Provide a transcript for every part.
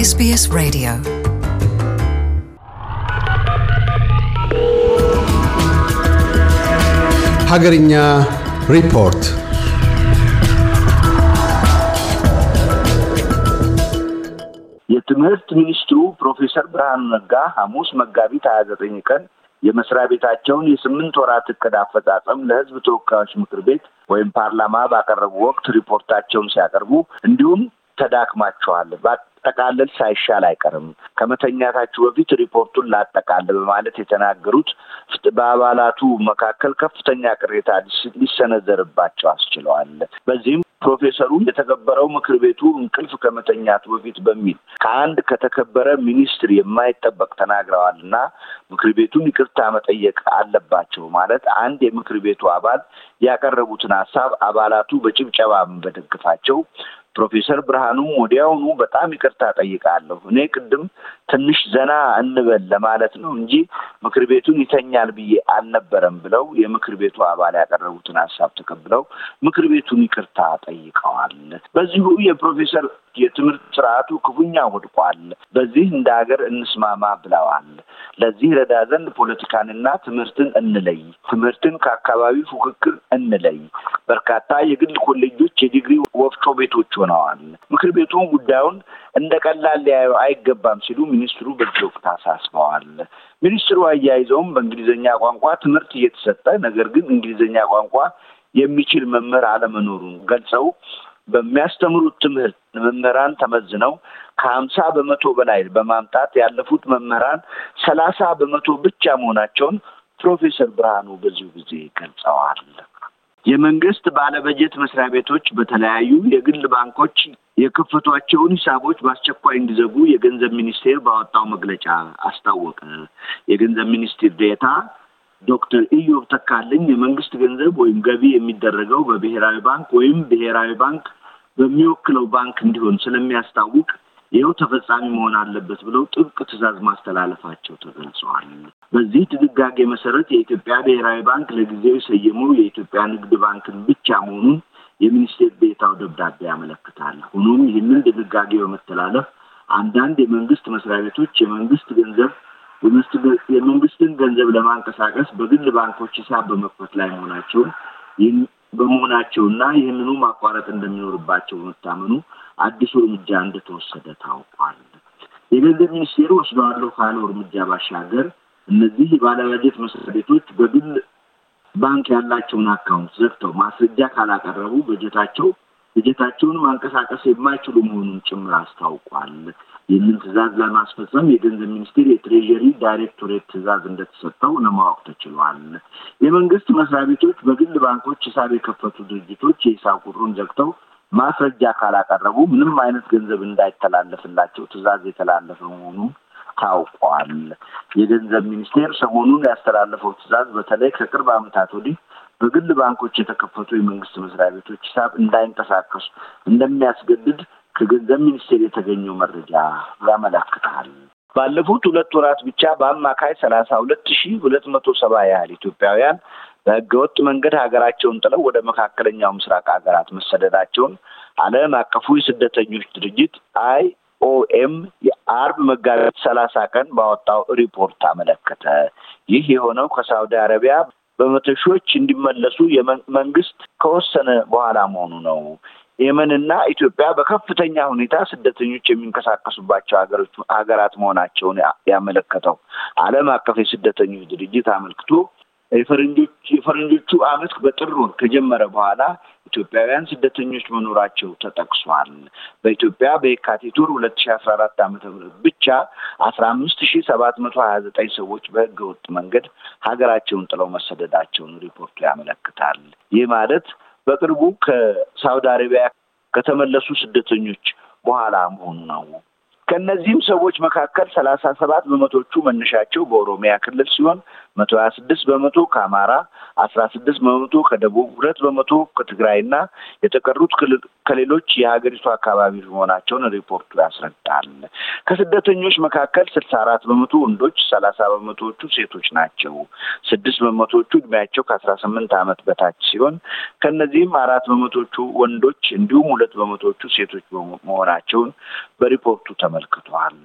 SBS Radio. ሀገርኛ ሪፖርት የትምህርት ሚኒስትሩ ፕሮፌሰር ብርሃኑ ነጋ ሐሙስ መጋቢት ሀያ ዘጠኝ ቀን የመስሪያ ቤታቸውን የስምንት ወራት እቅድ አፈጻጸም ለሕዝብ ተወካዮች ምክር ቤት ወይም ፓርላማ ባቀረቡ ወቅት ሪፖርታቸውን ሲያቀርቡ እንዲሁም ተዳክማቸዋል ጠቃለል ሳይሻል አይቀርም ከመተኛታችሁ በፊት ሪፖርቱን ላጠቃልል በማለት የተናገሩት በአባላቱ መካከል ከፍተኛ ቅሬታ ሊሰነዘርባቸው አስችለዋል። በዚህም ፕሮፌሰሩ የተከበረው ምክር ቤቱ እንቅልፍ ከመተኛቱ በፊት በሚል ከአንድ ከተከበረ ሚኒስትር የማይጠበቅ ተናግረዋል እና ምክር ቤቱን ይቅርታ መጠየቅ አለባቸው ማለት አንድ የምክር ቤቱ አባል ያቀረቡትን ሀሳብ አባላቱ በጭብጨባ በደግፋቸው ፕሮፌሰር ብርሃኑም ወዲያውኑ በጣም ይቅርታ ጠይቃለሁ፣ እኔ ቅድም ትንሽ ዘና እንበል ለማለት ነው እንጂ ምክር ቤቱን ይተኛል ብዬ አልነበረም ብለው የምክር ቤቱ አባል ያቀረቡትን ሀሳብ ተቀብለው ምክር ቤቱን ይቅርታ ጠይቀዋል። በዚሁ የፕሮፌሰር የትምህርት ስርዓቱ ክፉኛ ወድቋል። በዚህ እንደ ሀገር እንስማማ ብለዋል። ለዚህ ረዳ ዘንድ ፖለቲካንና ትምህርትን እንለይ፣ ትምህርትን ከአካባቢ ፉክክር እንለይ። በርካታ የግል ኮሌጆች የዲግሪ ወፍጮ ቤቶች ሆነዋል። ምክር ቤቱን ጉዳዩን እንደ ቀላል ሊያዩ አይገባም ሲሉ ሚኒስትሩ በዚህ ወቅት አሳስበዋል። ሚኒስትሩ አያይዘውም በእንግሊዝኛ ቋንቋ ትምህርት እየተሰጠ ነገር ግን እንግሊዝኛ ቋንቋ የሚችል መምህር አለመኖሩን ገልጸው በሚያስተምሩት ትምህርት መምህራን ተመዝነው ከሀምሳ በመቶ በላይ በማምጣት ያለፉት መምህራን ሰላሳ በመቶ ብቻ መሆናቸውን ፕሮፌሰር ብርሃኑ በዚሁ ጊዜ ገልጸዋል። የመንግስት ባለበጀት መስሪያ ቤቶች በተለያዩ የግል ባንኮች የከፈቷቸውን ሂሳቦች በአስቸኳይ እንዲዘጉ የገንዘብ ሚኒስቴር ባወጣው መግለጫ አስታወቀ። የገንዘብ ሚኒስትር ዴኤታ ዶክተር ኢዮብ ተካልኝ የመንግስት ገንዘብ ወይም ገቢ የሚደረገው በብሔራዊ ባንክ ወይም ብሔራዊ ባንክ በሚወክለው ባንክ እንዲሆን ስለሚያስታውቅ ይኸው ተፈጻሚ መሆን አለበት ብለው ጥብቅ ትዕዛዝ ማስተላለፋቸው ተገልጸዋል። በዚህ ድንጋጌ መሰረት የኢትዮጵያ ብሔራዊ ባንክ ለጊዜው የሰየመው የኢትዮጵያ ንግድ ባንክን ብቻ መሆኑን የሚኒስቴር ዴኤታው ደብዳቤ ያመለክታል። ሆኖም ይህንን ድንጋጌ በመተላለፍ አንዳንድ የመንግስት መስሪያ ቤቶች የመንግስት ገንዘብ የመንግስትን ገንዘብ ለማንቀሳቀስ በግል ባንኮች ሂሳብ በመክፈት ላይ መሆናቸውን በመሆናቸውና ይህንኑ ማቋረጥ እንደሚኖርባቸው በመታመኑ አዲሱ እርምጃ እንደተወሰደ ታውቋል። የገንዘብ ሚኒስቴር ወስደዋለሁ ካለው እርምጃ ባሻገር እነዚህ የባለበጀት መስሪያ ቤቶች በግል ባንክ ያላቸውን account ዘግተው ማስረጃ ካላቀረቡ በጀታቸው በጀታቸውን ማንቀሳቀስ የማይችሉ መሆኑን ጭምር አስታውቋል። ይህንን ትዕዛዝ ለማስፈጸም የገንዘብ ሚኒስቴር የ treasury ዳይሬክቶሬት ትዕዛዝ እንደተሰጠው ለማወቅ ተችሏል። የመንግስት መስሪያ ቤቶች በግል ባንኮች ሂሳብ የከፈቱ ድርጅቶች የሂሳብ ቁጥሩን ዘግተው ማስረጃ ካላቀረቡ ምንም አይነት ገንዘብ እንዳይተላለፍላቸው ትዕዛዝ የተላለፈ መሆኑ ታውቋል። የገንዘብ ሚኒስቴር ሰሞኑን ያስተላለፈው ትዕዛዝ በተለይ ከቅርብ ዓመታት ወዲህ በግል ባንኮች የተከፈቱ የመንግስት መስሪያ ቤቶች ሂሳብ እንዳይንቀሳቀሱ እንደሚያስገድድ ከገንዘብ ሚኒስቴር የተገኘው መረጃ ያመለክታል። ባለፉት ሁለት ወራት ብቻ በአማካይ ሰላሳ ሁለት ሺህ ሁለት መቶ ሰባ ያህል ኢትዮጵያውያን በህገወጥ መንገድ ሀገራቸውን ጥለው ወደ መካከለኛው ምስራቅ ሀገራት መሰደዳቸውን ዓለም አቀፉ የስደተኞች ድርጅት አይ ኦኤም የአርብ መጋቢት ሰላሳ ቀን ባወጣው ሪፖርት አመለከተ። ይህ የሆነው ከሳውዲ አረቢያ በመቶ ሺዎች እንዲመለሱ መንግስት ከወሰነ በኋላ መሆኑ ነው። የመንና ኢትዮጵያ በከፍተኛ ሁኔታ ስደተኞች የሚንቀሳቀሱባቸው ሀገራት መሆናቸውን ያመለከተው ዓለም አቀፍ የስደተኞች ድርጅት አመልክቶ የፈረንጆቹ ዓመት በጥር ወር ከጀመረ በኋላ ኢትዮጵያውያን ስደተኞች መኖራቸው ተጠቅሷል። በኢትዮጵያ በየካቲት ወር ሁለት ሺ አስራ አራት ዓመተ ምህረት ብቻ አስራ አምስት ሺ ሰባት መቶ ሀያ ዘጠኝ ሰዎች በህገ ወጥ መንገድ ሀገራቸውን ጥለው መሰደዳቸውን ሪፖርቱ ያመለክታል። ይህ ማለት በቅርቡ ከሳውዲ አረቢያ ከተመለሱ ስደተኞች በኋላ መሆኑ ነው። ከእነዚህም ሰዎች መካከል ሰላሳ ሰባት በመቶቹ መነሻቸው በኦሮሚያ ክልል ሲሆን መቶ ሀያ ስድስት በመቶ ከአማራ፣ አስራ ስድስት በመቶ ከደቡብ፣ ሁለት በመቶ ከትግራይና የተቀሩት ከሌሎች የሀገሪቱ አካባቢዎች መሆናቸውን ሪፖርቱ ያስረዳል። ከስደተኞች መካከል ስልሳ አራት በመቶ ወንዶች፣ ሰላሳ በመቶዎቹ ሴቶች ናቸው። ስድስት በመቶዎቹ እድሜያቸው ከአስራ ስምንት ዓመት በታች ሲሆን ከእነዚህም አራት በመቶዎቹ ወንዶች እንዲሁም ሁለት በመቶዎቹ ሴቶች መሆናቸውን በሪፖርቱ ተመ አመልክቷል።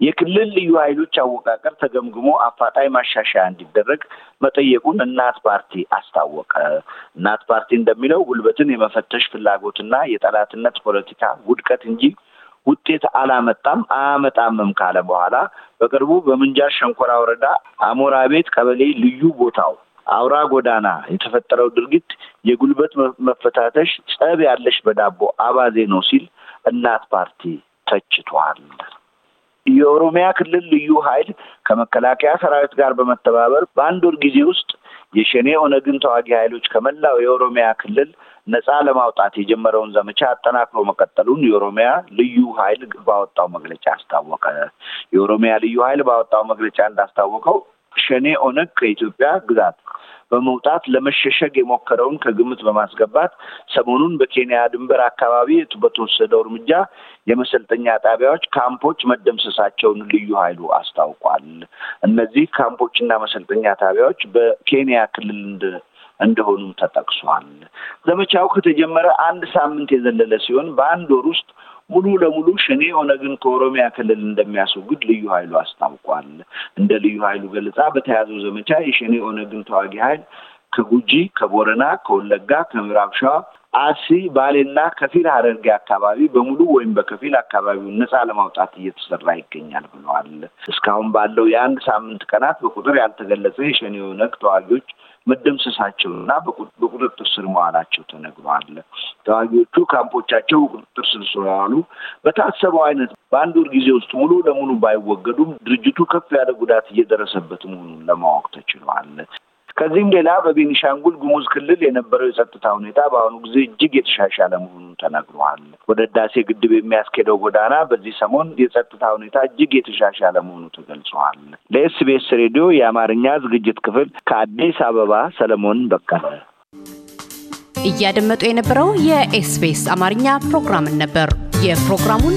የክልል ልዩ ኃይሎች አወቃቀር ተገምግሞ አፋጣኝ ማሻሻያ እንዲደረግ መጠየቁን እናት ፓርቲ አስታወቀ። እናት ፓርቲ እንደሚለው ጉልበትን የመፈተሽ ፍላጎትና የጠላትነት ፖለቲካ ውድቀት እንጂ ውጤት አላመጣም አያመጣምም ካለ በኋላ በቅርቡ በምንጃር ሸንኮራ ወረዳ አሞራ ቤት ቀበሌ ልዩ ቦታው አውራ ጎዳና የተፈጠረው ድርጊት የጉልበት መፈታተሽ ጸብ ያለሽ በዳቦ አባዜ ነው ሲል እናት ፓርቲ ተችቷል። የኦሮሚያ ክልል ልዩ ኃይል ከመከላከያ ሰራዊት ጋር በመተባበር በአንድ ወር ጊዜ ውስጥ የሸኔ ኦነግን ተዋጊ ኃይሎች ከመላው የኦሮሚያ ክልል ነፃ ለማውጣት የጀመረውን ዘመቻ አጠናክሮ መቀጠሉን የኦሮሚያ ልዩ ኃይል ባወጣው መግለጫ አስታወቀ። የኦሮሚያ ልዩ ኃይል ባወጣው መግለጫ እንዳስታወቀው ሸኔ ኦነግ ከኢትዮጵያ ግዛት በመውጣት ለመሸሸግ የሞከረውን ከግምት በማስገባት ሰሞኑን በኬንያ ድንበር አካባቢ በተወሰደው እርምጃ የመሰልጠኛ ጣቢያዎች፣ ካምፖች መደምሰሳቸውን ልዩ ኃይሉ አስታውቋል። እነዚህ ካምፖችና መሰልጠኛ ጣቢያዎች በኬንያ ክልል እንደሆኑም ተጠቅሷል። ዘመቻው ከተጀመረ አንድ ሳምንት የዘለለ ሲሆን በአንድ ወር ውስጥ ሙሉ ለሙሉ ሸኔ ኦነግን ከኦሮሚያ ክልል እንደሚያስወግድ ልዩ ኃይሉ አስታውቋል። እንደ ልዩ ኃይሉ ገለጻ በተያዘው ዘመቻ የሸኔ ኦነግን ተዋጊ ኃይል ከጉጂ፣ ከቦረና፣ ከወለጋ፣ ከምዕራብ ሸዋ አሲ፣ ባሌና ከፊል ሐረርጌ አካባቢ በሙሉ ወይም በከፊል አካባቢውን ነፃ ለማውጣት እየተሰራ ይገኛል ብለዋል። እስካሁን ባለው የአንድ ሳምንት ቀናት በቁጥር ያልተገለጸ የሸኔ ኦነግ ተዋጊዎች መደምሰሳቸውና በቁጥጥር ስር መዋላቸው ተነግሯል። ተዋጊዎቹ ካምፖቻቸው በቁጥጥር ስር ስለዋሉ በታሰበው አይነት በአንድ ወር ጊዜ ውስጥ ሙሉ ለሙሉ ባይወገዱም ድርጅቱ ከፍ ያለ ጉዳት እየደረሰበት መሆኑን ለማወቅ ተችሏል። ከዚህም ሌላ በቤኒሻንጉል ጉሙዝ ክልል የነበረው የጸጥታ ሁኔታ በአሁኑ ጊዜ እጅግ የተሻሻለ መሆኑን ተነግሯል። ወደ ህዳሴ ግድብ የሚያስኬደው ጎዳና በዚህ ሰሞን የጸጥታ ሁኔታ እጅግ የተሻሻለ መሆኑ ተገልጿል። ለኤስቢኤስ ሬዲዮ የአማርኛ ዝግጅት ክፍል ከአዲስ አበባ ሰለሞን በቀለ። እያደመጡ የነበረው የ SBS አማርኛ ፕሮግራምን ነበር። የፕሮግራሙን